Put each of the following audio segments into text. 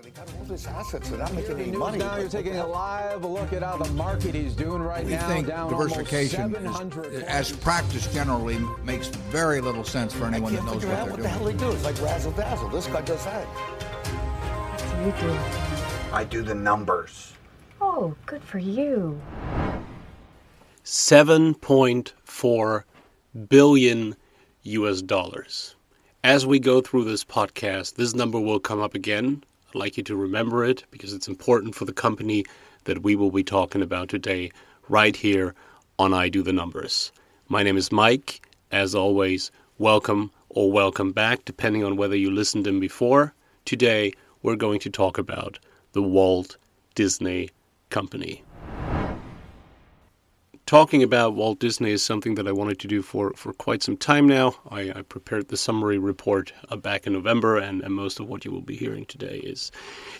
They got all this assets. They're not making any money. Now you're taking a live look at how the market is doing right We now. think down diversification, is, as practice generally, makes very little sense for anyone that knows what they're what the hell doing. they do. It's like razzle dazzle. This guy does that. you do? I do the numbers. Oh, good for you. 7.4 billion US dollars. As we go through this podcast, this number will come up again. I'd like you to remember it because it's important for the company that we will be talking about today, right here on I Do the Numbers. My name is Mike. As always, welcome or welcome back, depending on whether you listened in before. Today, we're going to talk about the Walt Disney Company talking about Walt Disney is something that I wanted to do for, for quite some time now. I, I prepared the summary report uh, back in November, and, and most of what you will be hearing today is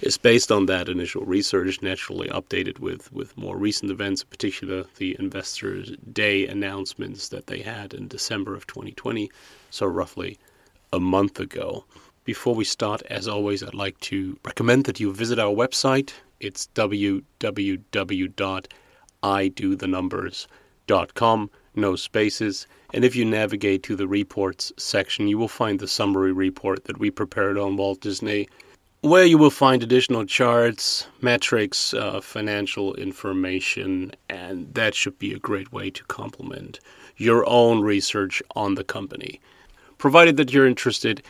is based on that initial research, naturally updated with, with more recent events, in particular the Investors Day announcements that they had in December of 2020, so roughly a month ago. Before we start, as always, I'd like to recommend that you visit our website. It's www idothenumbers.com, no spaces. And if you navigate to the reports section, you will find the summary report that we prepared on Walt Disney, where you will find additional charts, metrics, uh, financial information, and that should be a great way to complement your own research on the company, provided that you're interested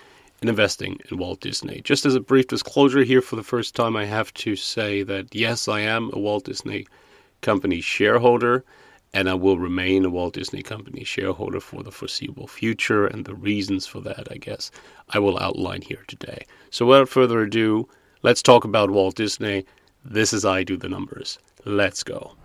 in investing in Walt Disney. Just as a brief disclosure here, for the first time, I have to say that yes, I am a Walt Disney Company shareholder, and I will remain a Walt Disney Company shareholder for the foreseeable future. And the reasons for that, I guess, I will outline here today. So, without further ado, let's talk about Walt Disney. This is I Do the Numbers. Let's go.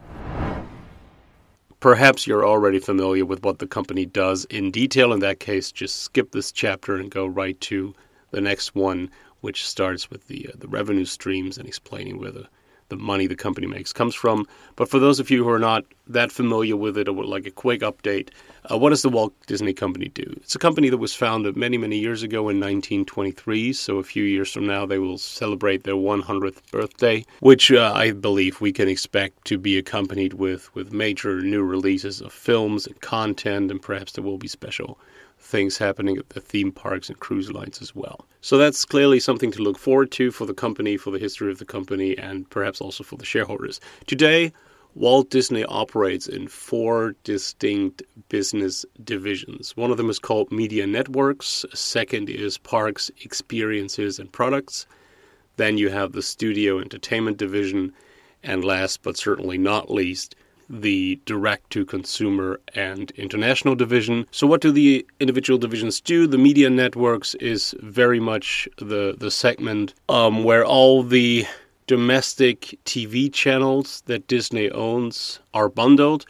Perhaps you're already familiar with what the company does in detail. In that case, just skip this chapter and go right to the next one, which starts with the uh, the revenue streams and explaining where the the money the company makes comes from. But for those of you who are not that familiar with it or would like a quick update, uh, what does the Walt Disney Company do? It's a company that was founded many, many years ago in 1923. So a few years from now, they will celebrate their 100th birthday, which uh, I believe we can expect to be accompanied with, with major new releases of films and content, and perhaps there will be special things happening at the theme parks and cruise lines as well. So that's clearly something to look forward to for the company, for the history of the company, and perhaps also for the shareholders. Today, Walt Disney operates in four distinct business divisions. One of them is called Media Networks, second is Parks, Experiences, and Products. Then you have the Studio Entertainment Division, and last but certainly not least, the direct to consumer and international division. So what do the individual divisions do? The media networks is very much the the segment um, where all the domestic TV channels that Disney owns are bundled.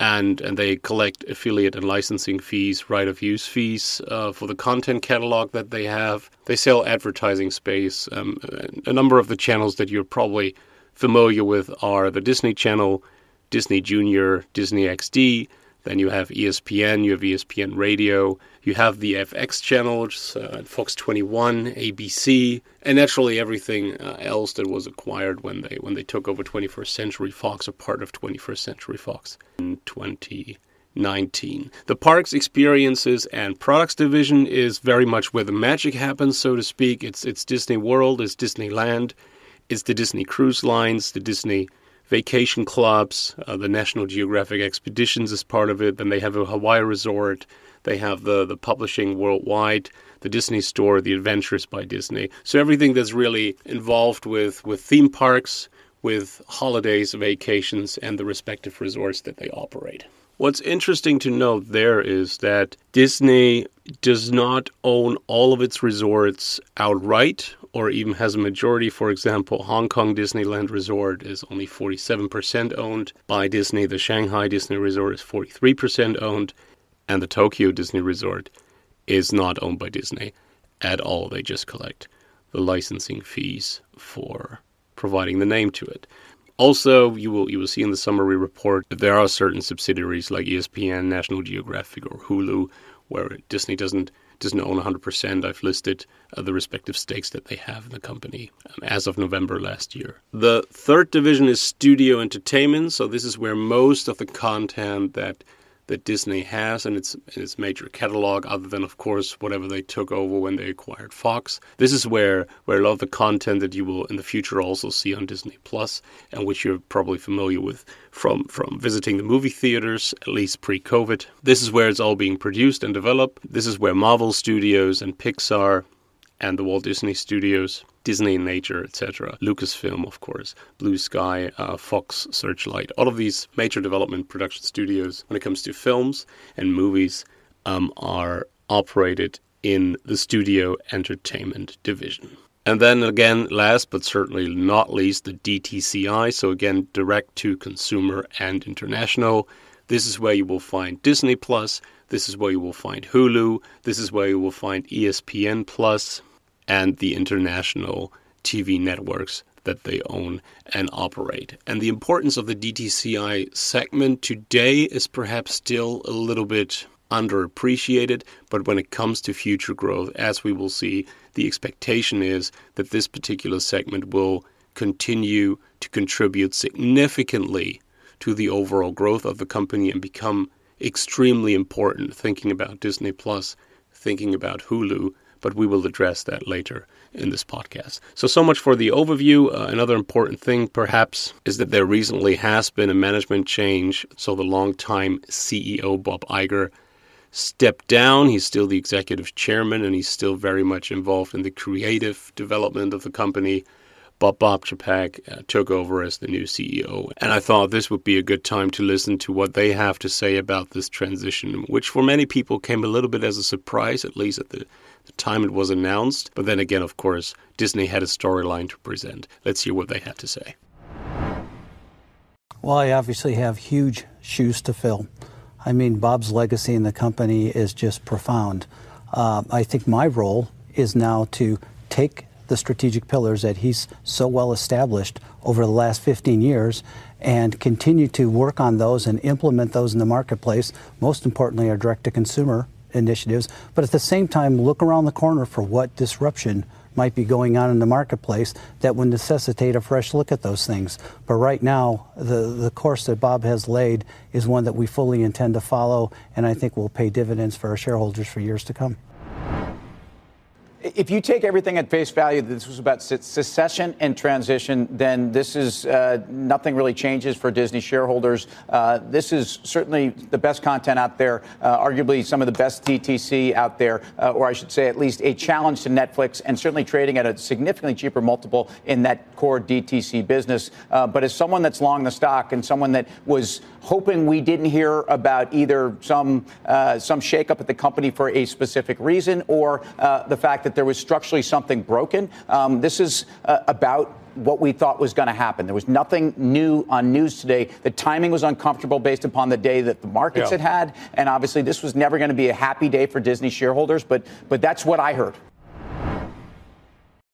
And, and they collect affiliate and licensing fees, right of use fees uh, for the content catalog that they have. They sell advertising space. Um, a number of the channels that you're probably familiar with are the Disney Channel, Disney Junior, Disney XD. Then you have ESPN, you have ESPN Radio, you have the FX channels, uh, Fox 21, ABC, and naturally everything uh, else that was acquired when they when they took over 21st Century Fox, a part of 21st Century Fox in 2019. The Parks Experiences and Products division is very much where the magic happens, so to speak. It's it's Disney World, it's Disneyland, it's the Disney Cruise Lines, the Disney vacation clubs, uh, the National Geographic Expeditions is part of it. Then they have a Hawaii resort. They have the the publishing worldwide, the Disney Store, the Adventures by Disney. So everything that's really involved with with theme parks, with holidays, vacations, and the respective resorts that they operate. What's interesting to note there is that Disney does not own all of its resorts outright or even has a majority. For example, Hong Kong Disneyland Resort is only 47% owned by Disney. The Shanghai Disney Resort is 43% owned. And the Tokyo Disney Resort is not owned by Disney at all. They just collect the licensing fees for providing the name to it. Also, you will you will see in the summary report that there are certain subsidiaries like ESPN, National Geographic, or Hulu, where Disney doesn't doesn't own 100%. I've listed uh, the respective stakes that they have in the company um, as of November last year. The third division is studio entertainment. So this is where most of the content that that Disney has in its in its major catalog, other than of course whatever they took over when they acquired Fox. This is where where a lot of the content that you will in the future also see on Disney Plus, and which you're probably familiar with from from visiting the movie theaters, at least pre-COVID. This is where it's all being produced and developed. This is where Marvel Studios and Pixar and the Walt Disney Studios, Disney Nature, etc., Lucasfilm, of course, Blue Sky, uh, Fox, Searchlight, all of these major development production studios, when it comes to films and movies, um, are operated in the studio entertainment division. And then again, last but certainly not least, the DTCI. So again, direct to consumer and international. This is where you will find Disney Plus. This is where you will find Hulu. This is where you will find ESPN Plus and the international TV networks that they own and operate. And the importance of the DTCI segment today is perhaps still a little bit underappreciated, but when it comes to future growth, as we will see, the expectation is that this particular segment will continue to contribute significantly to the overall growth of the company and become extremely important thinking about Disney Plus, thinking about Hulu, but we will address that later in this podcast. So, so much for the overview. Uh, another important thing, perhaps, is that there recently has been a management change. So, the longtime CEO, Bob Iger, stepped down. He's still the executive chairman and he's still very much involved in the creative development of the company. But Bob Chapek uh, took over as the new CEO. And I thought this would be a good time to listen to what they have to say about this transition, which for many people came a little bit as a surprise, at least at the the time it was announced. But then again, of course, Disney had a storyline to present. Let's hear what they had to say. Well, I obviously have huge shoes to fill. I mean, Bob's legacy in the company is just profound. Uh, I think my role is now to take the strategic pillars that he's so well established over the last 15 years and continue to work on those and implement those in the marketplace. Most importantly, our direct to consumer initiatives, but at the same time, look around the corner for what disruption might be going on in the marketplace that would necessitate a fresh look at those things. But right now, the, the course that Bob has laid is one that we fully intend to follow, and I think will pay dividends for our shareholders for years to come if you take everything at face value, this was about secession and transition, then this is uh, nothing really changes for Disney shareholders. Uh, this is certainly the best content out there, uh, arguably some of the best DTC out there, uh, or I should say, at least a challenge to Netflix, and certainly trading at a significantly cheaper multiple in that core DTC business. Uh, but as someone that's long the stock and someone that was hoping we didn't hear about either some uh, some shakeup at the company for a specific reason or the fact that there was structurally something broken. Um, this is uh, about what we thought was going to happen. There was nothing new on news today. The timing was uncomfortable based upon the day that the markets yeah. had had, and obviously this was never going to be a happy day for Disney shareholders. But but that's what I heard.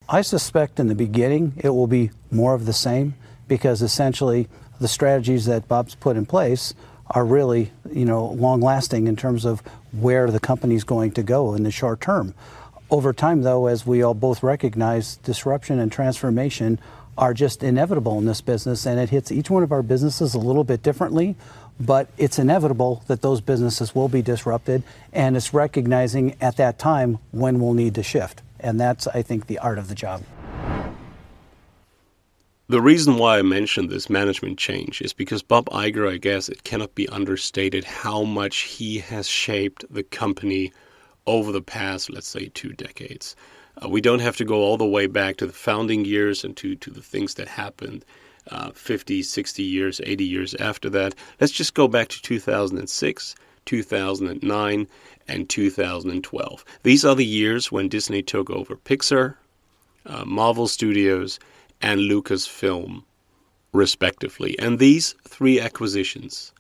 I suspect in the beginning it will be more of the same because essentially the strategies that Bob's put in place are really you know long lasting in terms of where the company's going to go in the short term. Over time, though, as we all both recognize, disruption and transformation are just inevitable in this business, and it hits each one of our businesses a little bit differently. But it's inevitable that those businesses will be disrupted, and it's recognizing at that time when we'll need to shift. And that's, I think, the art of the job. The reason why I mentioned this management change is because Bob Iger, I guess it cannot be understated how much he has shaped the company over the past, let's say, two decades. Uh, we don't have to go all the way back to the founding years and to, to the things that happened uh, 50, 60 years, 80 years after that. Let's just go back to 2006, 2009, and 2012. These are the years when Disney took over Pixar, uh, Marvel Studios, and Lucasfilm, respectively. And these three acquisitions,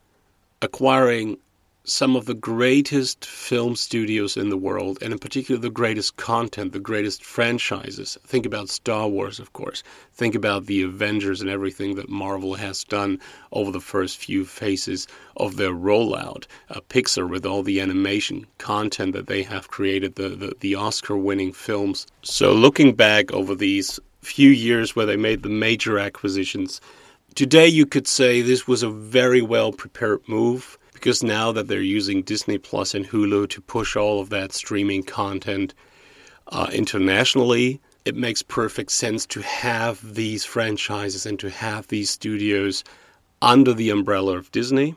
acquiring some of the greatest film studios in the world, and in particular the greatest content, the greatest franchises. Think about Star Wars, of course. Think about the Avengers and everything that Marvel has done over the first few phases of their rollout. Uh, Pixar with all the animation content that they have created, the, the, the Oscar winning films. So, looking back over these few years where they made the major acquisitions, today you could say this was a very well prepared move because now that they're using Disney Plus and Hulu to push all of that streaming content uh, internationally, it makes perfect sense to have these franchises and to have these studios under the umbrella of Disney.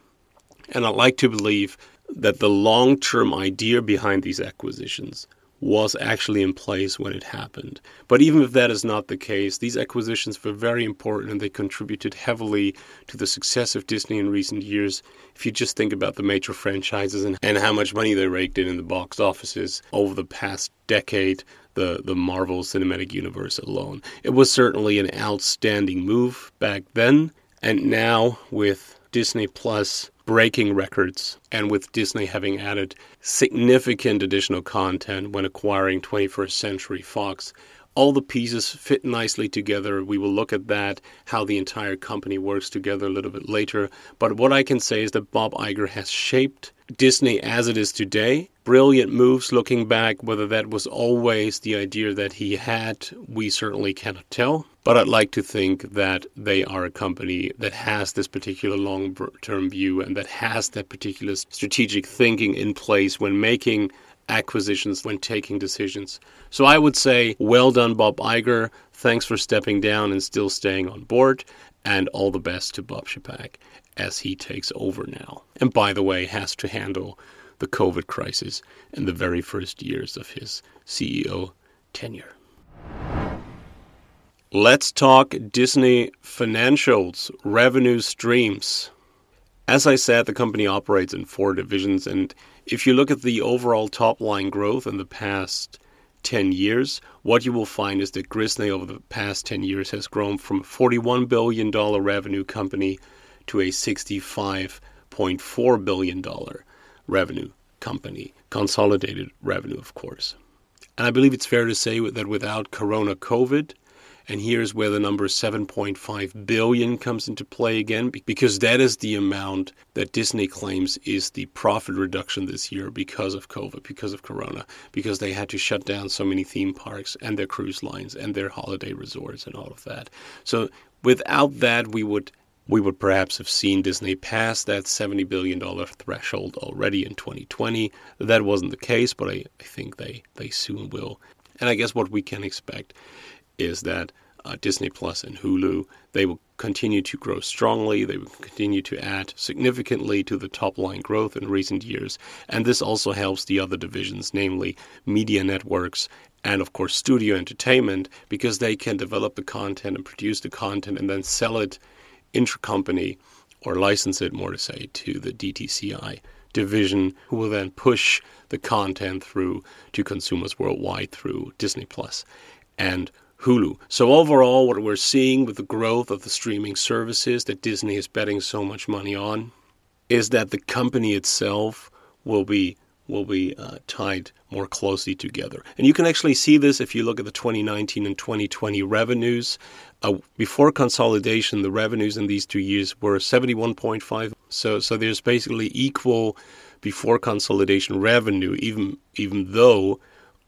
And I like to believe that the long term idea behind these acquisitions was actually in place when it happened. But even if that is not the case, these acquisitions were very important and they contributed heavily to the success of Disney in recent years. If you just think about the major franchises and, and how much money they raked in in the box offices over the past decade, the, the Marvel Cinematic Universe alone. It was certainly an outstanding move back then, and now with Disney Plus breaking records, and with Disney having added significant additional content when acquiring 21st Century Fox. All the pieces fit nicely together. We will look at that, how the entire company works together a little bit later. But what I can say is that Bob Iger has shaped Disney as it is today. Brilliant moves looking back. Whether that was always the idea that he had, we certainly cannot tell. But I'd like to think that they are a company that has this particular long term view and that has that particular strategic thinking in place when making acquisitions, when taking decisions. So I would say, well done, Bob Iger. Thanks for stepping down and still staying on board. And all the best to Bob Chapek as he takes over now. And by the way, has to handle the COVID crisis in the very first years of his CEO tenure. Let's talk Disney financials, revenue streams. As I said, the company operates in four divisions, and if you look at the overall top line growth in the past 10 years, what you will find is that Disney over the past 10 years has grown from a $41 billion revenue company to a $65.4 billion revenue company, consolidated revenue, of course. And I believe it's fair to say that without Corona COVID, and here's where the number 7.5 billion comes into play again, because that is the amount that Disney claims is the profit reduction this year because of COVID, because of Corona, because they had to shut down so many theme parks and their cruise lines and their holiday resorts and all of that. So without that, we would we would perhaps have seen Disney pass that $70 billion threshold already in 2020. That wasn't the case, but I, I think they, they soon will. And I guess what we can expect is that uh, Disney Plus and Hulu they will continue to grow strongly. They will continue to add significantly to the top line growth in recent years, and this also helps the other divisions, namely media networks and of course studio entertainment, because they can develop the content and produce the content and then sell it intra-company or license it, more to say, to the DTCI division, who will then push the content through to consumers worldwide through Disney Plus and Hulu. So overall, what we're seeing with the growth of the streaming services that Disney is betting so much money on is that the company itself will be will be uh, tied more closely together. And you can actually see this if you look at the 2019 and 2020 revenues. Uh, before consolidation, the revenues in these two years were 71.5. So so there's basically equal before consolidation revenue, even even though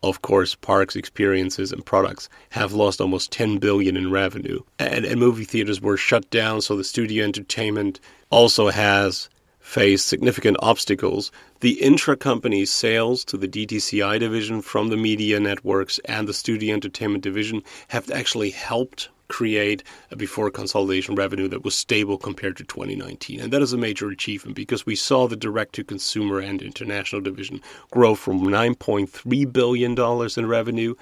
of course, parks, experiences, and products have lost almost 10 billion in revenue. And, and movie theaters were shut down, so the studio entertainment also has faced significant obstacles. The intra-company sales to the DTCI division from the media networks and the studio entertainment division have actually helped create a before consolidation revenue that was stable compared to 2019. And that is a major achievement because we saw the direct to consumer and international division grow from $9.3 billion in revenue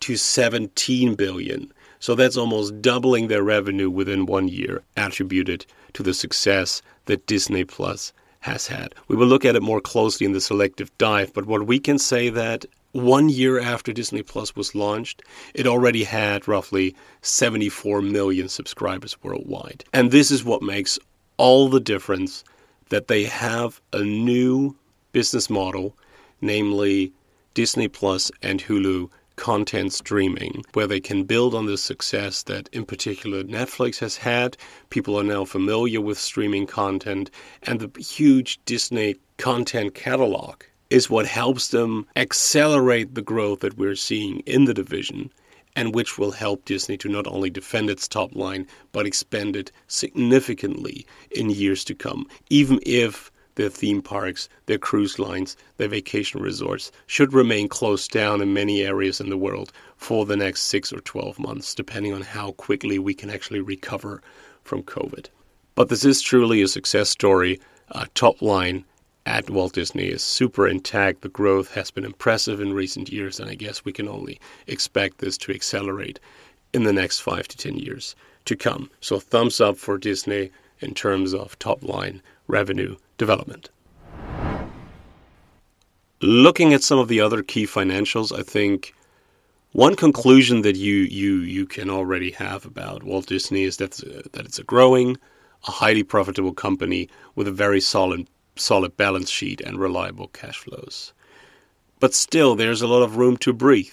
to $17 billion. So that's almost doubling their revenue within one year, attributed to the success that Disney Plus has had. We will look at it more closely in the selective dive, but what we can say that one year after Disney Plus was launched, it already had roughly 74 million subscribers worldwide. And this is what makes all the difference that they have a new business model, namely Disney Plus and Hulu content streaming, where they can build on the success that, in particular, Netflix has had. People are now familiar with streaming content, and the huge Disney content catalog is what helps them accelerate the growth that we're seeing in the division and which will help Disney to not only defend its top line but expand it significantly in years to come, even if their theme parks, their cruise lines, their vacation resorts should remain closed down in many areas in the world for the next six or 12 months, depending on how quickly we can actually recover from COVID. But this is truly a success story. Uh, top line at Walt Disney is super intact. The growth has been impressive in recent years, and I guess we can only expect this to accelerate in the next five to 10 years to come. So, thumbs up for Disney in terms of top line revenue development. Looking at some of the other key financials, I think one conclusion that you you you can already have about Walt Disney is that that it's a growing, a highly profitable company with a very solid solid balance sheet and reliable cash flows. But still, there's a lot of room to breathe.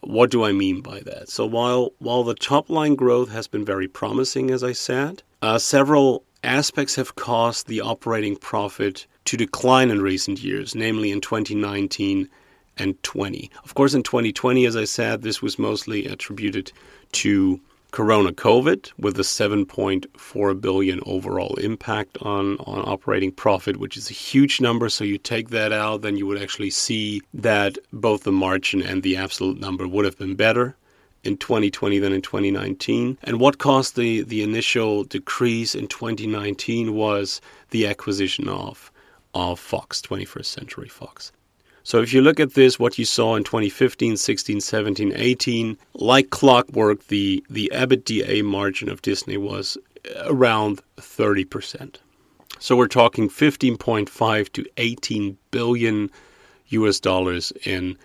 What do I mean by that? So while while the top line growth has been very promising, as I said, uh, several aspects have caused the operating profit to decline in recent years, namely in 2019 and 20. Of course, in 2020, as I said, this was mostly attributed to Corona COVID with a 7.4 billion overall impact on, on operating profit, which is a huge number. So you take that out, then you would actually see that both the margin and the absolute number would have been better in 2020 than in 2019. And what caused the, the initial decrease in 2019 was the acquisition of, of Fox, 21st Century Fox. So if you look at this, what you saw in 2015, 16, 17, 18, like clockwork, the, the EBITDA margin of Disney was around 30%. So we're talking 15.5 to 18 billion US dollars in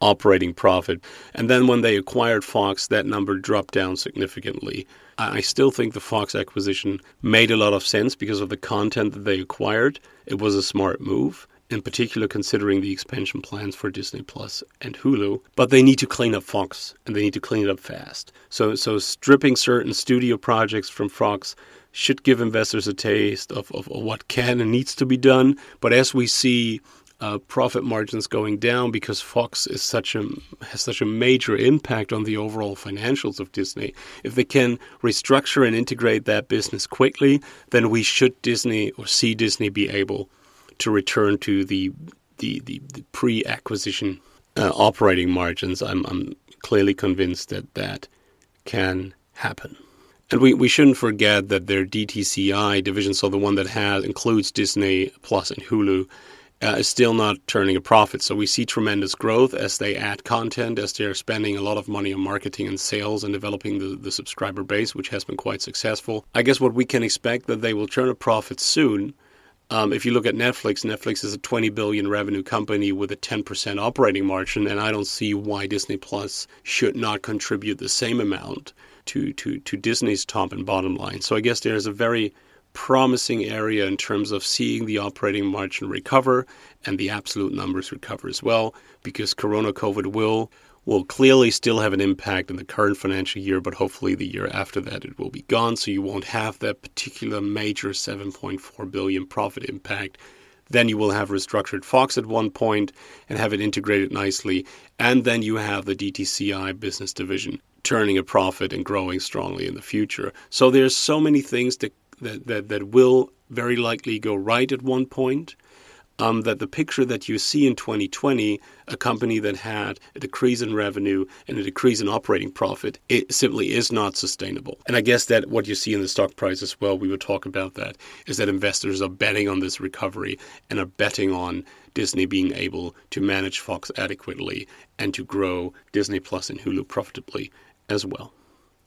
operating profit. And then when they acquired Fox, that number dropped down significantly. I still think the Fox acquisition made a lot of sense because of the content that they acquired. It was a smart move, in particular considering the expansion plans for Disney Plus and Hulu. But they need to clean up Fox and they need to clean it up fast. So so stripping certain studio projects from Fox should give investors a taste of, of, of what can and needs to be done. But as we see uh, profit margins going down because Fox is such a has such a major impact on the overall financials of Disney. If they can restructure and integrate that business quickly, then we should Disney or see Disney be able to return to the the, the, the pre-acquisition uh, operating margins. I'm, I'm clearly convinced that that can happen. And we, we shouldn't forget that their DTCI division, so the one that has includes Disney Plus and Hulu, uh, is still not turning a profit. So we see tremendous growth as they add content, as they're spending a lot of money on marketing and sales and developing the, the subscriber base, which has been quite successful. I guess what we can expect that they will turn a profit soon. Um, if you look at Netflix, Netflix is a 20 billion revenue company with a 10% operating margin, and I don't see why Disney Plus should not contribute the same amount to, to, to Disney's top and bottom line. So I guess there's a very promising area in terms of seeing the operating margin recover and the absolute numbers recover as well, because Corona COVID will will clearly still have an impact in the current financial year, but hopefully the year after that it will be gone, so you won't have that particular major 7.4 billion profit impact. Then you will have restructured Fox at one point and have it integrated nicely, and then you have the DTCI business division turning a profit and growing strongly in the future. So there's so many things that that, that, that will very likely go right at one point. Um, that the picture that you see in 2020, a company that had a decrease in revenue and a decrease in operating profit, it simply is not sustainable. And I guess that what you see in the stock price as well, we would talk about that, is that investors are betting on this recovery and are betting on Disney being able to manage Fox adequately and to grow Disney Plus and Hulu profitably as well.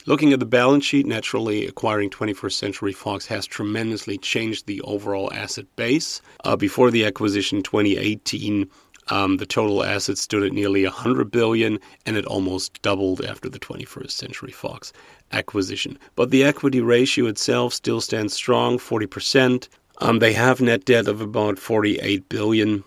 Looking at the balance sheet, naturally, acquiring 21st Century Fox has tremendously changed the overall asset base. Uh, before the acquisition 2018, um, the total assets stood at nearly 100 billion, and it almost doubled after the 21st Century Fox acquisition. But the equity ratio itself still stands strong, 40%. Um, they have net debt of about 48 billion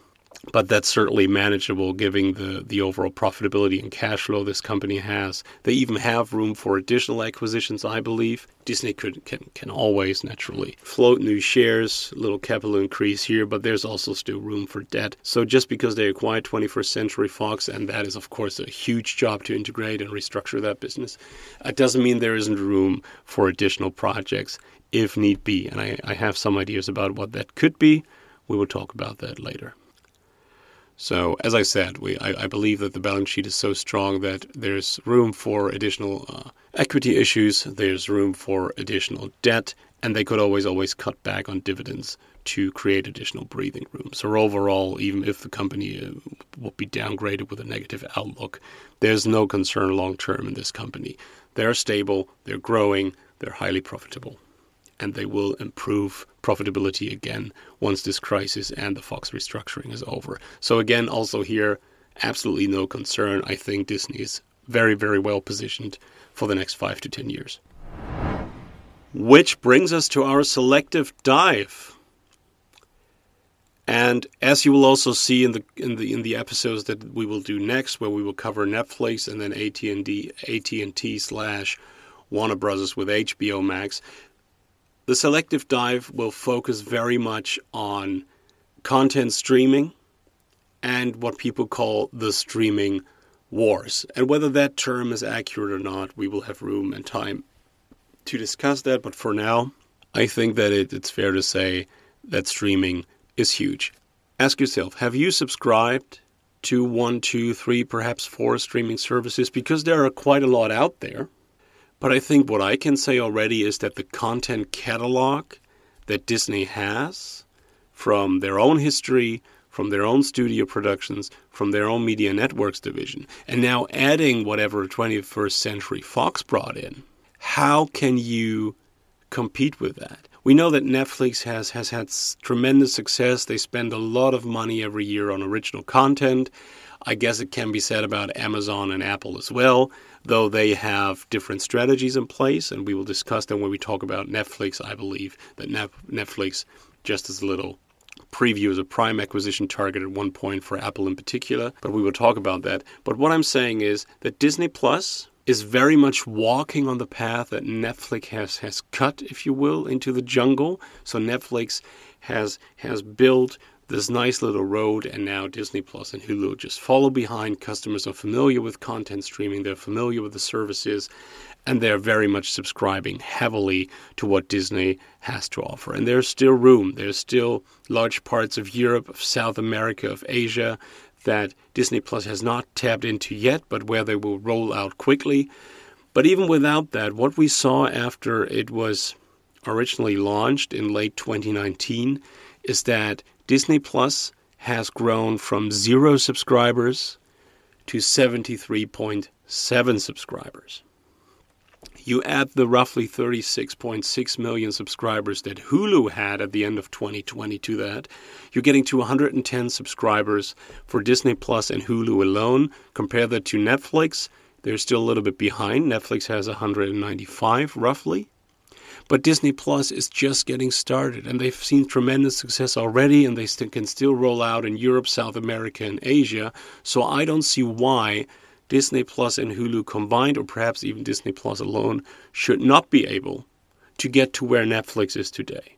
but that's certainly manageable given the, the overall profitability and cash flow this company has. They even have room for additional acquisitions, I believe. Disney could can, can always naturally float new shares, little capital increase here, but there's also still room for debt. So just because they acquired 21st Century Fox, and that is of course a huge job to integrate and restructure that business, it doesn't mean there isn't room for additional projects if need be. And I, I have some ideas about what that could be. We will talk about that later. So, as I said, we, I, I, believe that the balance sheet is so strong that there's room for additional uh, equity issues, there's room for additional debt, and they could always, always cut back on dividends to create additional breathing room. So, overall, even if the company uh, will be downgraded with a negative outlook, there's no concern long term in this company. They're stable, they're growing, they're highly profitable and they will improve profitability again once this crisis and the Fox restructuring is over. So, again, also here, absolutely no concern. I think Disney is very, very well positioned for the next five to ten years. Which brings us to our selective dive. And as you will also see in the in the in the episodes that we will do next, where we will cover Netflix and then AT and T slash Warner Brothers with HBO Max, the selective dive will focus very much on content streaming and what people call the streaming wars. And whether that term is accurate or not, we will have room and time to discuss that. But for now, I think that it, it's fair to say that streaming is huge. Ask yourself have you subscribed to one, two, three, perhaps four streaming services? Because there are quite a lot out there. But I think what I can say already is that the content catalog that Disney has from their own history, from their own studio productions, from their own media networks division, and now adding whatever 21st Century Fox brought in, how can you compete with that? We know that Netflix has, has had tremendous success. They spend a lot of money every year on original content. I guess it can be said about Amazon and Apple as well though they have different strategies in place, and we will discuss them when we talk about Netflix. I believe that Netflix, just as a little preview, is a prime acquisition target at one point for Apple in particular, but we will talk about that. But what I'm saying is that Disney Plus is very much walking on the path that Netflix has, has cut, if you will, into the jungle. So Netflix has has built this nice little road, and now Disney Plus and Hulu just follow behind. Customers are familiar with content streaming, they're familiar with the services, and they're very much subscribing heavily to what Disney has to offer. And there's still room, there's still large parts of Europe, of South America, of Asia that Disney Plus has not tapped into yet, but where they will roll out quickly. But even without that, what we saw after it was originally launched in late 2019 is that Disney Plus has grown from zero subscribers to 73.7 subscribers. You add the roughly 36.6 million subscribers that Hulu had at the end of 2020 to that, you're getting to 110 subscribers for Disney Plus and Hulu alone. Compare that to Netflix, they're still a little bit behind. Netflix has 195 roughly. But Disney Plus is just getting started, and they've seen tremendous success already, and they st- can still roll out in Europe, South America, and Asia. So I don't see why Disney Plus and Hulu combined, or perhaps even Disney Plus alone, should not be able to get to where Netflix is today.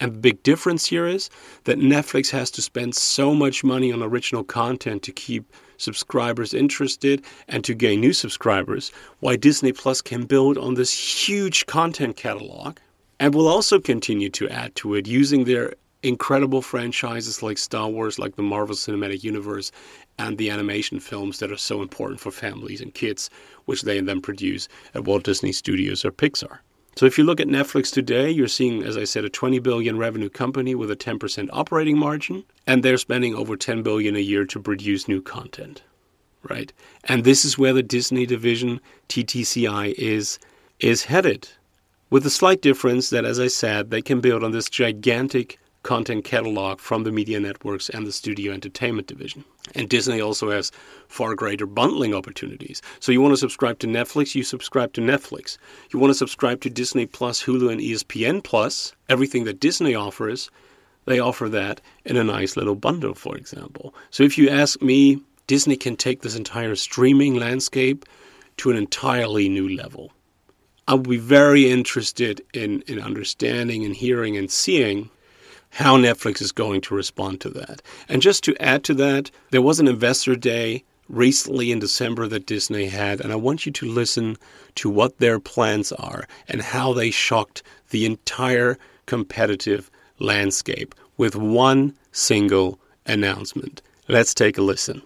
And the big difference here is that Netflix has to spend so much money on original content to keep subscribers interested and to gain new subscribers, why Disney Plus can build on this huge content catalog and will also continue to add to it using their incredible franchises like Star Wars, like the Marvel Cinematic Universe, and the animation films that are so important for families and kids, which they then produce at Walt Disney Studios or Pixar. So if you look at Netflix today, you're seeing, as I said, a 20 billion revenue company with a 10% operating margin, and they're spending over 10 billion a year to produce new content, right? And this is where the Disney division DTCI is is headed, with the slight difference that, as I said, they can build on this gigantic content catalog from the media networks and the studio entertainment division. And Disney also has far greater bundling opportunities. So you want to subscribe to Netflix, you subscribe to Netflix. You want to subscribe to Disney Plus, Hulu, and ESPN Plus, everything that Disney offers, they offer that in a nice little bundle, for example. So if you ask me, Disney can take this entire streaming landscape to an entirely new level. I would be very interested in, in understanding and hearing and seeing how Netflix is going to respond to that. And just to add to that, there was an investor day recently in December that Disney had, and I want you to listen to what their plans are and how they shocked the entire competitive landscape with one single announcement. Let's take a listen.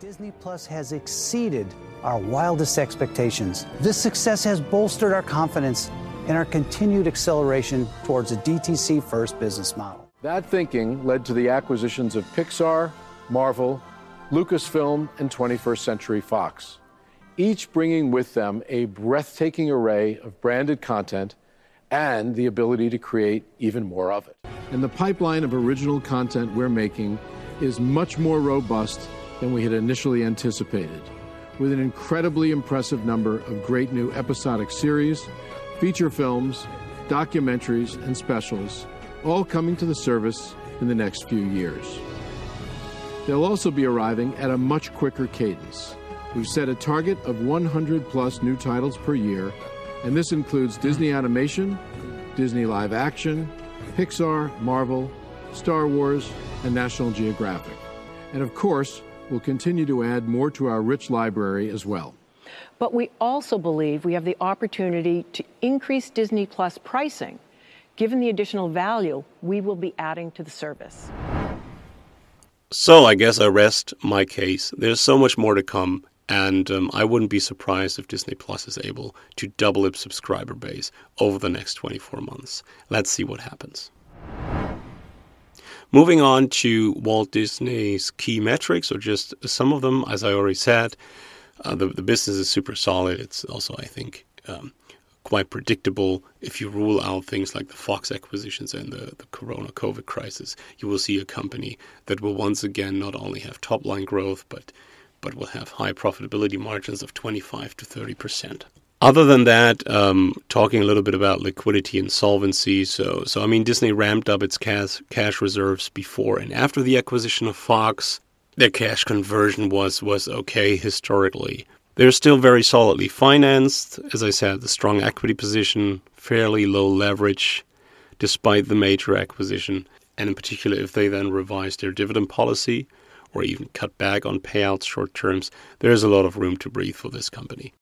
Disney Plus has exceeded our wildest expectations. This success has bolstered our confidence in our continued acceleration towards a DTC first business model. That thinking led to the acquisitions of Pixar, Marvel, Lucasfilm, and 21st Century Fox, each bringing with them a breathtaking array of branded content and the ability to create even more of it. And the pipeline of original content we're making is much more robust than we had initially anticipated with an incredibly impressive number of great new episodic series, feature films, documentaries, and specials, all coming to the service in the next few years. They'll also be arriving at a much quicker cadence. We've set a target of 100 plus new titles per year, and this includes Disney Animation, Disney Live Action, Pixar, Marvel, Star Wars, and National Geographic. And of course, we'll continue to add more to our rich library as well. But we also believe we have the opportunity to increase Disney Plus pricing, given the additional value we will be adding to the service. So I guess I rest my case. There's so much more to come, and um, I wouldn't be surprised if Disney Plus is able to double its subscriber base over the next 24 months. Let's see what happens. Moving on to Walt Disney's key metrics, or just some of them, as I already said, uh, the, the business is super solid. It's also, I think, um, quite predictable. If you rule out things like the Fox acquisitions and the, the Corona COVID crisis, you will see a company that will once again not only have top line growth, but but will have high profitability margins of 25 to 30 percent. Other than that, um, talking a little bit about liquidity and solvency. So, so I mean, Disney ramped up its cash cash reserves before and after the acquisition of Fox. Their cash conversion was was okay historically. They're still very solidly financed. As I said, the strong equity position, fairly low leverage, despite the major acquisition, and in particular, if they then revise their dividend policy or even cut back on payouts short terms, there's a lot of room to breathe for this company.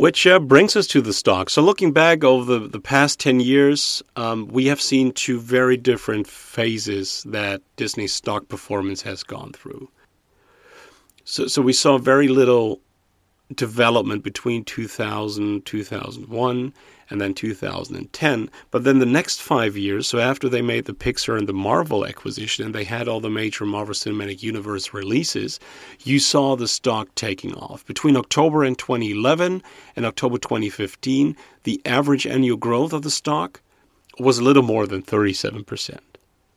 Which uh, brings us to the stock. So, looking back over the, the past 10 years, um, we have seen two very different phases that Disney's stock performance has gone through. So, so we saw very little development between 2000 2001 and then 2010 but then the next five years so after they made the pixar and the marvel acquisition and they had all the major marvel cinematic universe releases you saw the stock taking off. Between october in 2011 and october 2015 the average annual growth of the stock was a little more than 37%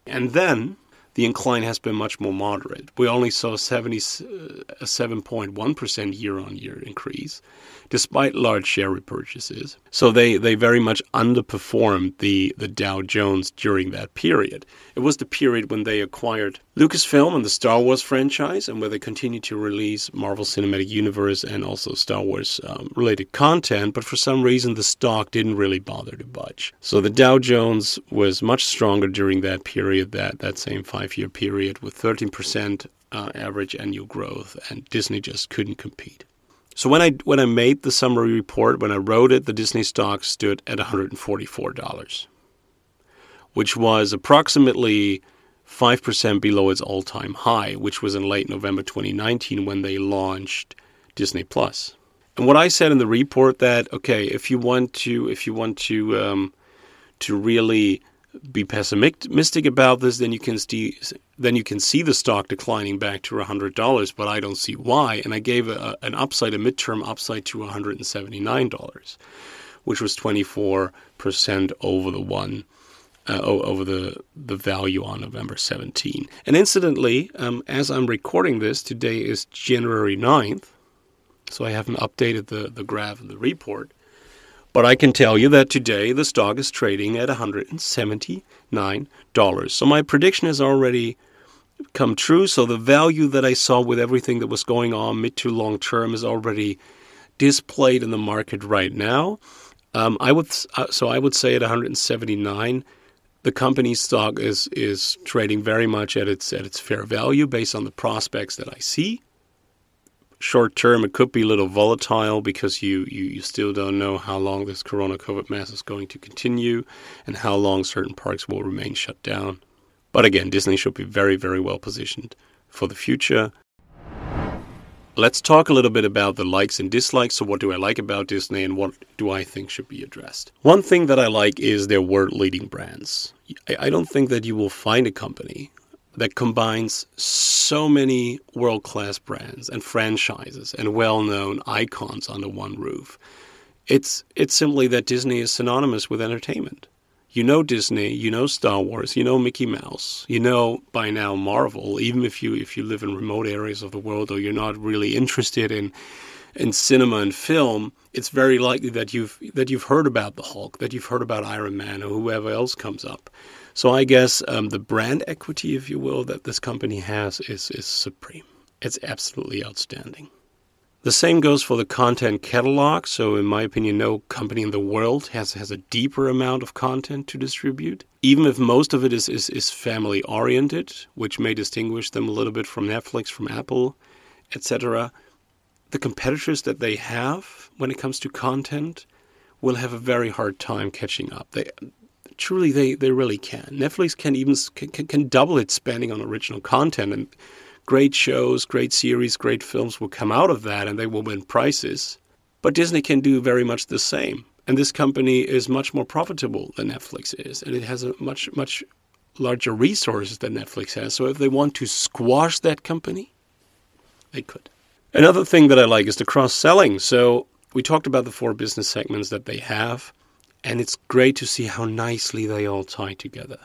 and then the incline has been much more moderate. We only saw 70, a 7.1% year on year increase, despite large share repurchases. So they, they very much underperformed the, the Dow Jones during that period. It was the period when they acquired Lucasfilm and the Star Wars franchise, and where they continued to release Marvel Cinematic Universe and also Star Wars um, related content, but for some reason the stock didn't really bother to budge. So the Dow Jones was much stronger during that period, that, that same five year period, with 13% uh, average annual growth, and Disney just couldn't compete. So when I when I made the summary report, when I wrote it, the Disney stock stood at $144, which was approximately 5% below its all-time high, which was in late November 2019 when they launched Disney Plus. And what I said in the report that okay, if you want to if you want to um, to really be pessimistic about this, then you can see then you can see the stock declining back to hundred dollars. But I don't see why. And I gave a, an upside, a midterm upside to one hundred and seventy nine dollars, which was twenty four percent over the one uh, over the, the value on November 17. And incidentally, um, as I'm recording this, today is January 9th, so I haven't updated the, the graph and the report. But I can tell you that today the stock is trading at $179. So my prediction has already come true. So the value that I saw with everything that was going on mid to long term is already displayed in the market right now. Um, I would uh, so I would say at 179, the company's stock is is trading very much at its at its fair value based on the prospects that I see short term, it could be a little volatile because you, you, you still don't know how long this corona COVID mess is going to continue and how long certain parks will remain shut down. But again, Disney should be very, very well positioned for the future. Let's talk a little bit about the likes and dislikes. So, what do I like about Disney and what do I think should be addressed? One thing that I like is their world leading brands. I don't think that you will find a company that combines so many world class brands and franchises and well known icons under one roof. It's it's simply that Disney is synonymous with entertainment. You know Disney, you know Star Wars, you know Mickey Mouse, you know by now Marvel, even if you if you live in remote areas of the world or you're not really interested in in cinema and film, it's very likely that you've that you've heard about the Hulk, that you've heard about Iron Man or whoever else comes up. So I guess um, the brand equity, if you will, that this company has is, is supreme. It's absolutely outstanding. The same goes for the content catalog. So, in my opinion, no company in the world has, has a deeper amount of content to distribute. Even if most of it is, is, is family oriented, which may distinguish them a little bit from Netflix, from Apple, etc., the competitors that they have when it comes to content will have a very hard time catching up. They, truly they, they really can. Netflix can even can, can double its spending on original content and great shows, great series, great films will come out of that and they will win prizes. But Disney can do very much the same. And this company is much more profitable than Netflix is, and it has a much much larger resources than Netflix has. So if they want to squash that company, they could. Another thing that I like is the cross selling. So we talked about the four business segments that they have. And it's great to see how nicely they all tie together.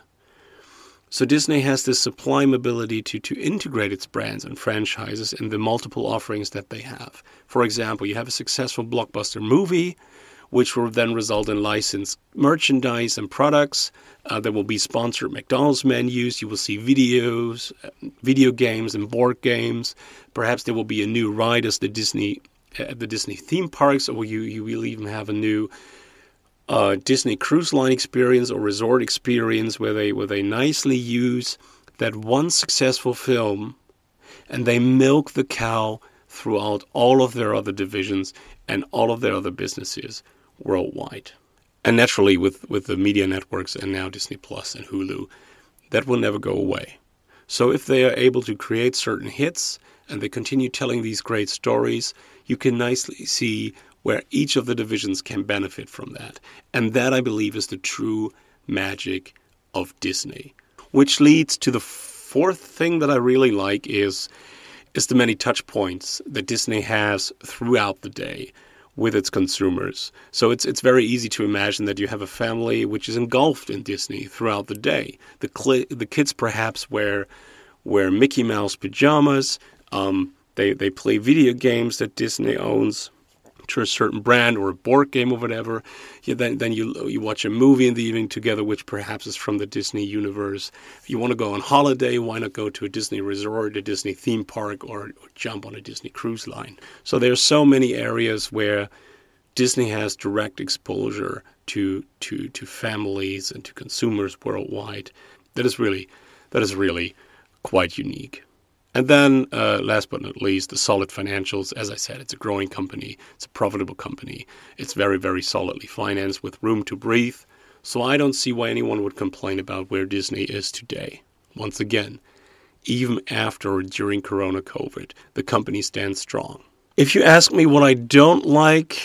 So Disney has this sublime ability to, to integrate its brands and franchises in the multiple offerings that they have. For example, you have a successful blockbuster movie, which will then result in licensed merchandise and products. Uh, there will be sponsored McDonald's menus. You will see videos, uh, video games, and board games. Perhaps there will be a new ride as the Disney at uh, the Disney theme parks, or you you will even have a new uh, Disney Cruise Line experience or resort experience where they where they nicely use that one successful film and they milk the cow throughout all of their other divisions and all of their other businesses worldwide. And naturally with, with the media networks and now Disney Plus and Hulu, that will never go away. So if they are able to create certain hits and they continue telling these great stories, you can nicely see where each of the divisions can benefit from that. And that, I believe, is the true magic of Disney. Which leads to the fourth thing that I really like is is the many touch points that Disney has throughout the day with its consumers. So it's it's very easy to imagine that you have a family which is engulfed in Disney throughout the day. The cl- the kids perhaps wear wear Mickey Mouse pajamas. Um, they they play video games that Disney owns to a certain brand or a board game or whatever. You, then then you you watch a movie in the evening together, which perhaps is from the Disney universe. You want to go on holiday, why not go to a Disney resort, a Disney theme park, or, or jump on a Disney cruise line? So there are so many areas where Disney has direct exposure to to to families and to consumers worldwide. That is really that is really quite unique. And then, uh, last but not least, the solid financials. As I said, it's a growing company, it's a profitable company, it's very, very solidly financed with room to breathe. So I don't see why anyone would complain about where Disney is today. Once again, even after or during Corona COVID, the company stands strong. If you ask me what I don't like,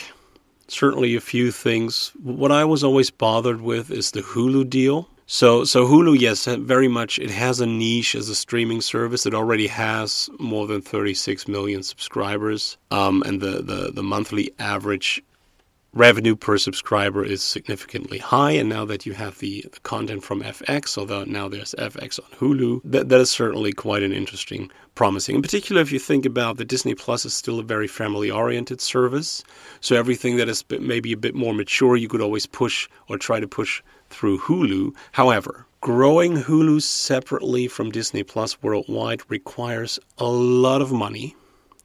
certainly a few things. What I was always bothered with is the Hulu deal. So, so Hulu, yes, very much. It has a niche as a streaming service. It already has more than 36 million subscribers, um, and the, the, the monthly average revenue per subscriber is significantly high, and now that you have the, the content from FX, although now there's FX on Hulu, that, that is certainly quite an interesting, promising. In particular, if you think about the Disney Plus is still a very family-oriented service, so everything that is maybe a bit more mature, you could always push or try to push through Hulu. However, growing Hulu separately from Disney Plus worldwide requires a lot of money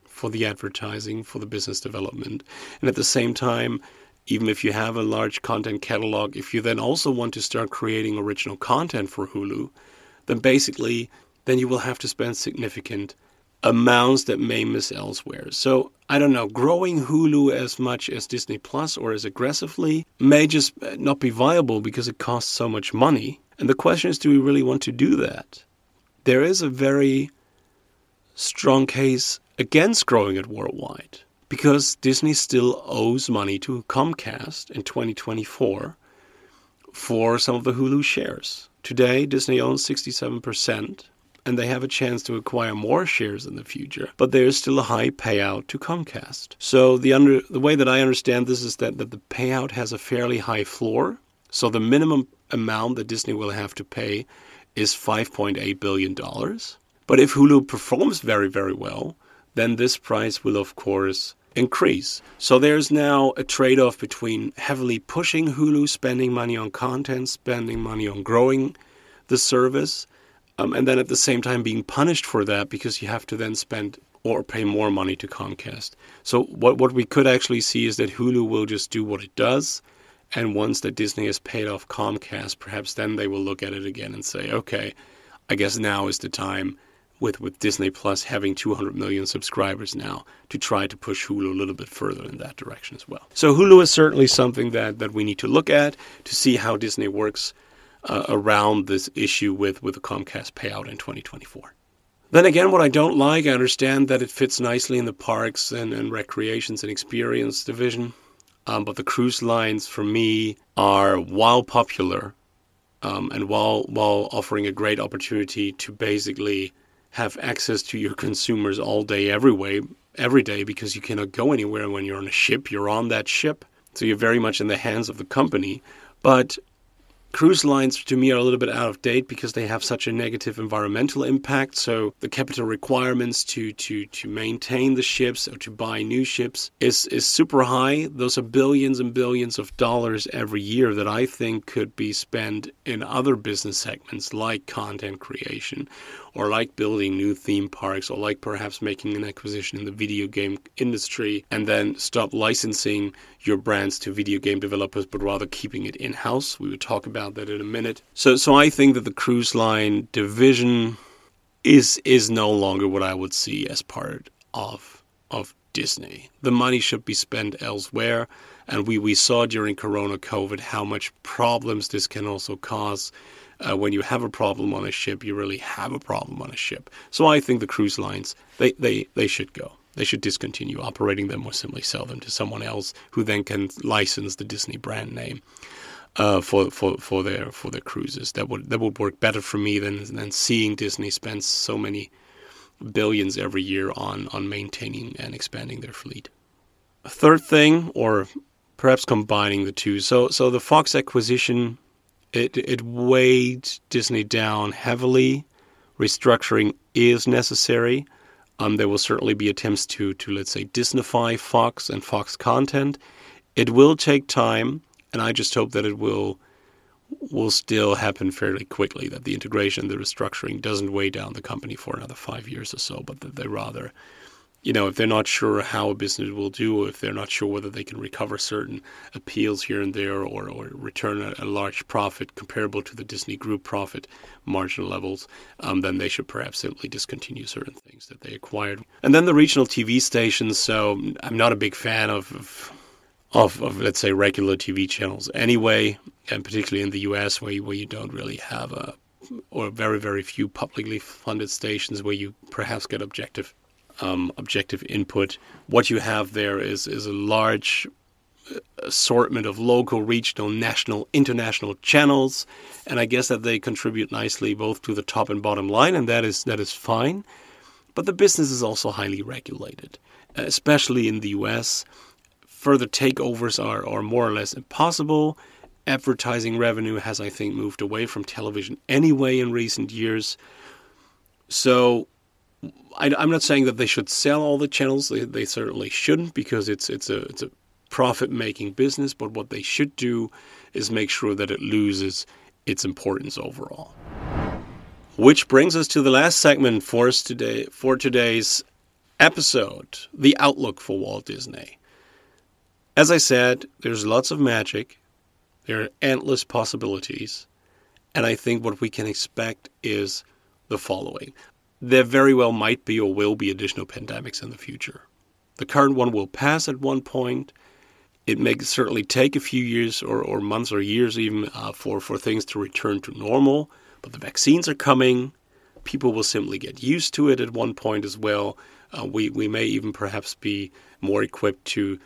for the advertising, for the business development. And at the same time, even if you have a large content catalog, if you then also want to start creating original content for Hulu, then basically then you will have to spend significant amounts that may miss elsewhere. So I don't know, growing Hulu as much as Disney Plus or as aggressively may just uh, not be viable because it costs so much money. And the question is, do we really want to do that? There is a very strong case against growing it worldwide because Disney still owes money to Comcast in 2024 for some of the Hulu shares. Today, Disney owns 67%, and they have a chance to acquire more shares in the future, but there is still a high payout to Comcast. So the under the way that I understand this is that, that the payout has a fairly high floor. So the minimum amount that Disney will have to pay is $5.8 billion. But if Hulu performs very, very well, then this price will, of course, increase. So there's now a trade off between heavily pushing Hulu, spending money on content, spending money on growing the service, um, and then at the same time being punished for that because you have to then spend or pay more money to Comcast. So what what we could actually see is that Hulu will just do what it does, and once that Disney has paid off Comcast, perhaps then they will look at it again and say, okay, I guess now is the time with, with Disney Plus having 200 million subscribers now to try to push Hulu a little bit further in that direction as well. So Hulu is certainly something that, that we need to look at to see how Disney works uh, around this issue with, with the Comcast payout in 2024. Then again, what I don't like, I understand that it fits nicely in the parks and, and recreations and experience division. Um, but the cruise lines, for me, are while popular um, and while while offering a great opportunity to basically have access to your consumers all day, every way, every day, because you cannot go anywhere when you're on a ship. You're on that ship, so you're very much in the hands of the company. But Cruise lines to me are a little bit out of date because they have such a negative environmental impact. So the capital requirements to to to maintain the ships or to buy new ships is is super high. Those are billions and billions of dollars every year that I think could be spent in other business segments like content creation or like building new theme parks, or like perhaps making an acquisition in the video game industry and then stop licensing your brands to video game developers, but rather keeping it in house. We will talk about that in a minute. So, so I think that the cruise line division is is no longer what I would see as part of of Disney. The money should be spent elsewhere. And we, we saw during Corona COVID how much problems this can also cause uh, when you have a problem on a ship, you really have a problem on a ship. So I think the cruise lines they, they, they should go. They should discontinue operating them or simply sell them to someone else who then can license the Disney brand name uh, for, for, for their for their cruises. That would that would work better for me than than seeing Disney spend so many billions every year on on maintaining and expanding their fleet. A third thing, or perhaps combining the two. So so the Fox acquisition it it weighed Disney down heavily. Restructuring is necessary. Um, there will certainly be attempts to to let's say Disneyfy Fox and Fox content. It will take time, and I just hope that it will will still happen fairly quickly. That the integration, the restructuring, doesn't weigh down the company for another five years or so, but that they rather you know, if they're not sure how a business will do, if they're not sure whether they can recover certain appeals here and there or, or return a, a large profit comparable to the Disney Group profit margin levels, um, then they should perhaps simply discontinue certain things that they acquired. And then the regional TV stations. So I'm not a big fan of, of of, of, let's say regular TV channels anyway, and particularly in the U.S. where you, where you don't really have a or very very few publicly funded stations where you perhaps get objective um, objective input. What you have there is is a large assortment of local, regional, national, international channels, and I guess that they contribute nicely both to the top and bottom line, and that is that is fine. But the business is also highly regulated, especially in the U.S. further takeovers are, are more or less impossible. Advertising revenue has, I think, moved away from television anyway in recent years. So I, am not saying that they should sell all the channels. They, they certainly shouldn't because it's it's a it's a profit making business. But what they should do is make sure that it loses its importance overall. Which brings us to the last segment for us today for today's episode: the outlook for Walt Disney. As I said, there's lots of magic. There are endless possibilities. And I think what we can expect is the following there very well might be or will be additional pandemics in the future. The current one will pass at one point. It may certainly take a few years or, or months or years even uh, for, for things to return to normal, but the vaccines are coming. People will simply get used to it at one point as well. Uh, we, we may even perhaps be more equipped to,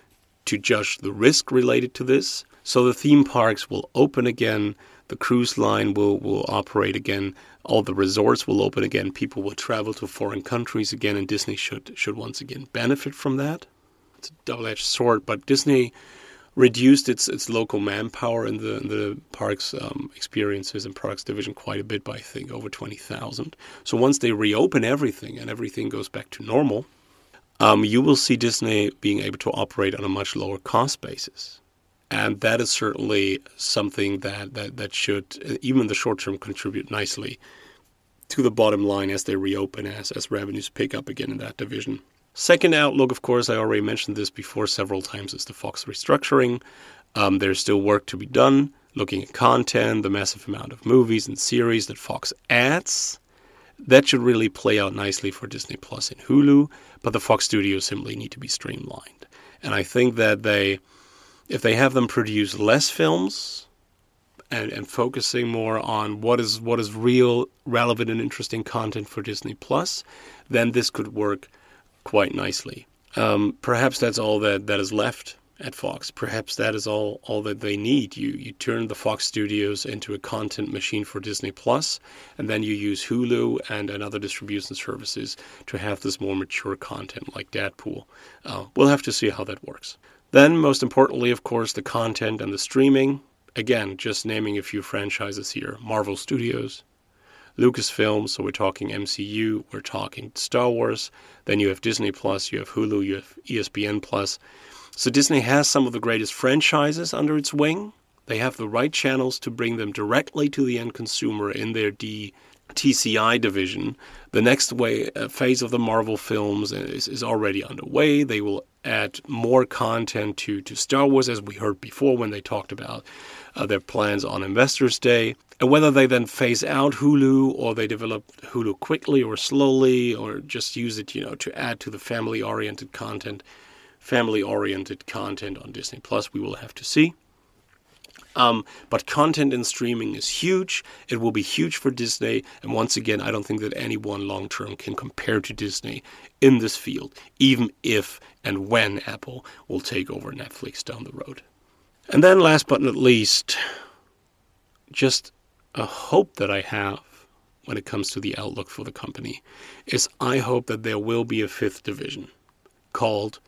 to judge the risk related to this. So the theme parks will open again, the cruise line will, will operate again, all the resorts will open again, people will travel to foreign countries again, and Disney should should once again benefit from that. It's a double-edged sword, but Disney reduced its its local manpower in the in the parks um, experiences and products division quite a bit by I think over twenty thousand. So once they reopen everything and everything goes back to normal, um, you will see Disney being able to operate on a much lower cost basis. And that is certainly something that, that, that should, even in the short term, contribute nicely to the bottom line as they reopen, as, as revenues pick up again in that division. Second outlook, of course, I already mentioned this before several times, is the Fox restructuring. Um, there's still work to be done, looking at content, the massive amount of movies and series that Fox adds. That should really play out nicely for Disney Plus and Hulu, but the Fox studios simply need to be streamlined. And I think that they if they have them produce less films and, and focusing more on what is what is real, relevant, and interesting content for Disney Plus, then this could work quite nicely. Um, perhaps that's all that, that is left at Fox. Perhaps that is all all that they need. You you turn the Fox studios into a content machine for Disney Plus, and then you use Hulu and, and other distribution services to have this more mature content like Deadpool. Uh, we'll have to see how that works. Then, most importantly, of course, the content and the streaming. Again, just naming a few franchises here Marvel Studios, Lucasfilm, so we're talking MCU, we're talking Star Wars. Then you have Disney Plus, you have Hulu, you have ESPN Plus. So Disney has some of the greatest franchises under its wing. They have the right channels to bring them directly to the end consumer in their D TCI division. The next way, uh, phase of the Marvel films is, is already underway. They will add more content to, to Star Wars, as we heard before when they talked about uh, their plans on Investors Day. And whether they then phase out Hulu or they develop Hulu quickly or slowly or just use it, you know, to add to the family-oriented content, family-oriented content on Disney Plus, we will have to see. Um, but content and streaming is huge. It will be huge for Disney. And once again, I don't think that anyone long term can compare to Disney in this field, even if and when Apple will take over Netflix down the road. And then, last but not least, just a hope that I have when it comes to the outlook for the company is I hope that there will be a fifth division called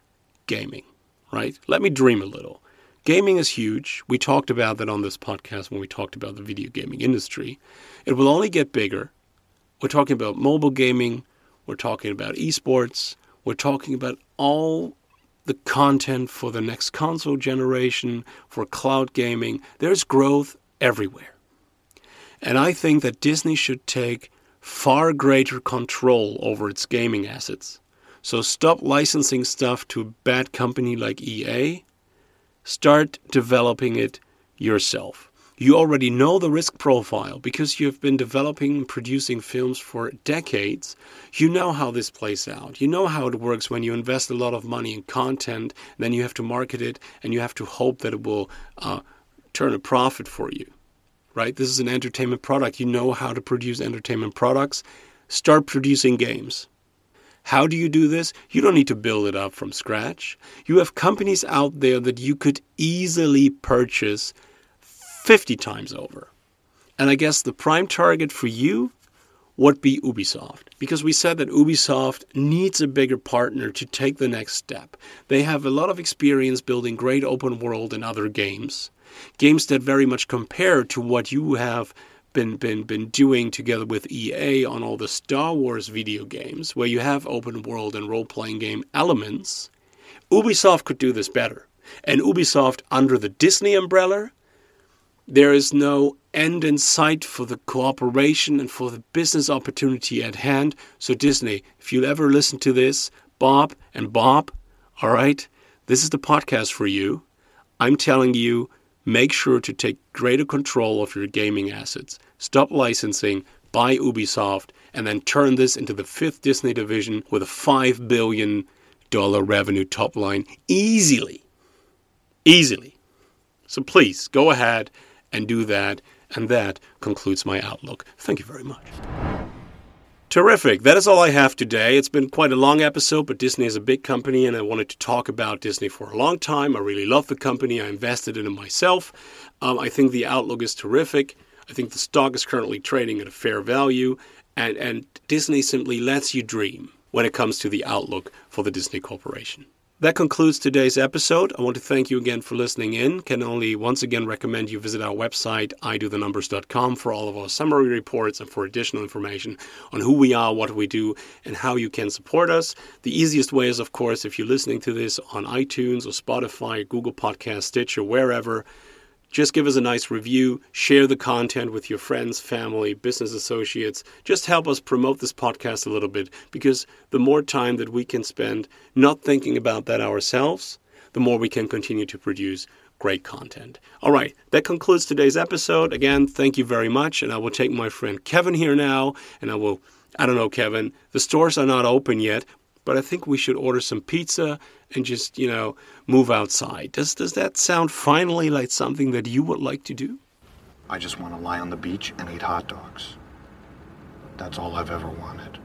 gaming, right? Let me dream a little. Gaming is huge. We talked about that on this podcast when we talked about the video gaming industry. It will only get bigger. We're talking about mobile gaming, we're talking about esports, we're talking about all the content for the next console generation, for cloud gaming. There's growth everywhere. And I think that Disney should take far greater control over its gaming assets. So stop licensing stuff to a bad company like EA start developing it yourself. You already know the risk profile because you've been developing and producing films for decades. You know how this plays out. You know how it works when you invest a lot of money in content, then you have to market it and you have to hope that it will uh, turn a profit for you. Right? This is an entertainment product. You know how to produce entertainment products. Start producing games. How do you do this? You don't need to build it up from scratch. You have companies out there that you could easily purchase 50 times over. And I guess the prime target for you would be Ubisoft because we said that Ubisoft needs a bigger partner to take the next step. They have a lot of experience building great open world and other games, games that very much compare to what you have been been been doing together with EA on all the Star Wars video games where you have open world and role-playing game elements. Ubisoft could do this better. And Ubisoft under the Disney umbrella there is no end in sight for the cooperation and for the business opportunity at hand. So, Disney, if you'll ever listen to this, Bob and Bob, all right, this is the podcast for you. I'm telling you, make sure to take greater control of your gaming assets. Stop licensing, buy Ubisoft, and then turn this into the fifth Disney division with a $5 billion revenue top line easily. Easily. So please go ahead and do that. And that concludes my outlook. Thank you very much. Terrific. That is all I have today. It's been quite a long episode, but Disney is a big company, and I wanted to talk about Disney for a long time. I really love the company. I invested in it myself. Um, I think the outlook is terrific. I think the stock is currently trading at a fair value, and, and Disney simply lets you dream when it comes to the outlook for the Disney Corporation. That concludes today's episode. I want to thank you again for listening in. Can only once again recommend you visit our website, idothenumbers.com, for all of our summary reports and for additional information on who we are, what we do, and how you can support us. The easiest way is, of course, if you're listening to this on iTunes or Spotify, Google Podcast, Stitch, or wherever just give us a nice review, share the content with your friends, family, business associates. Just help us promote this podcast a little bit because the more time that we can spend not thinking about that ourselves, the more we can continue to produce great content. All right, that concludes today's episode. Again, thank you very much. And I will take my friend Kevin here now, and I will, I don't know, Kevin, the stores are not open yet, but I think we should order some pizza and just, you know, move outside. Does does that sound finally like something that you would like to do? I just want to lie on the beach and eat hot dogs. That's all I've ever wanted.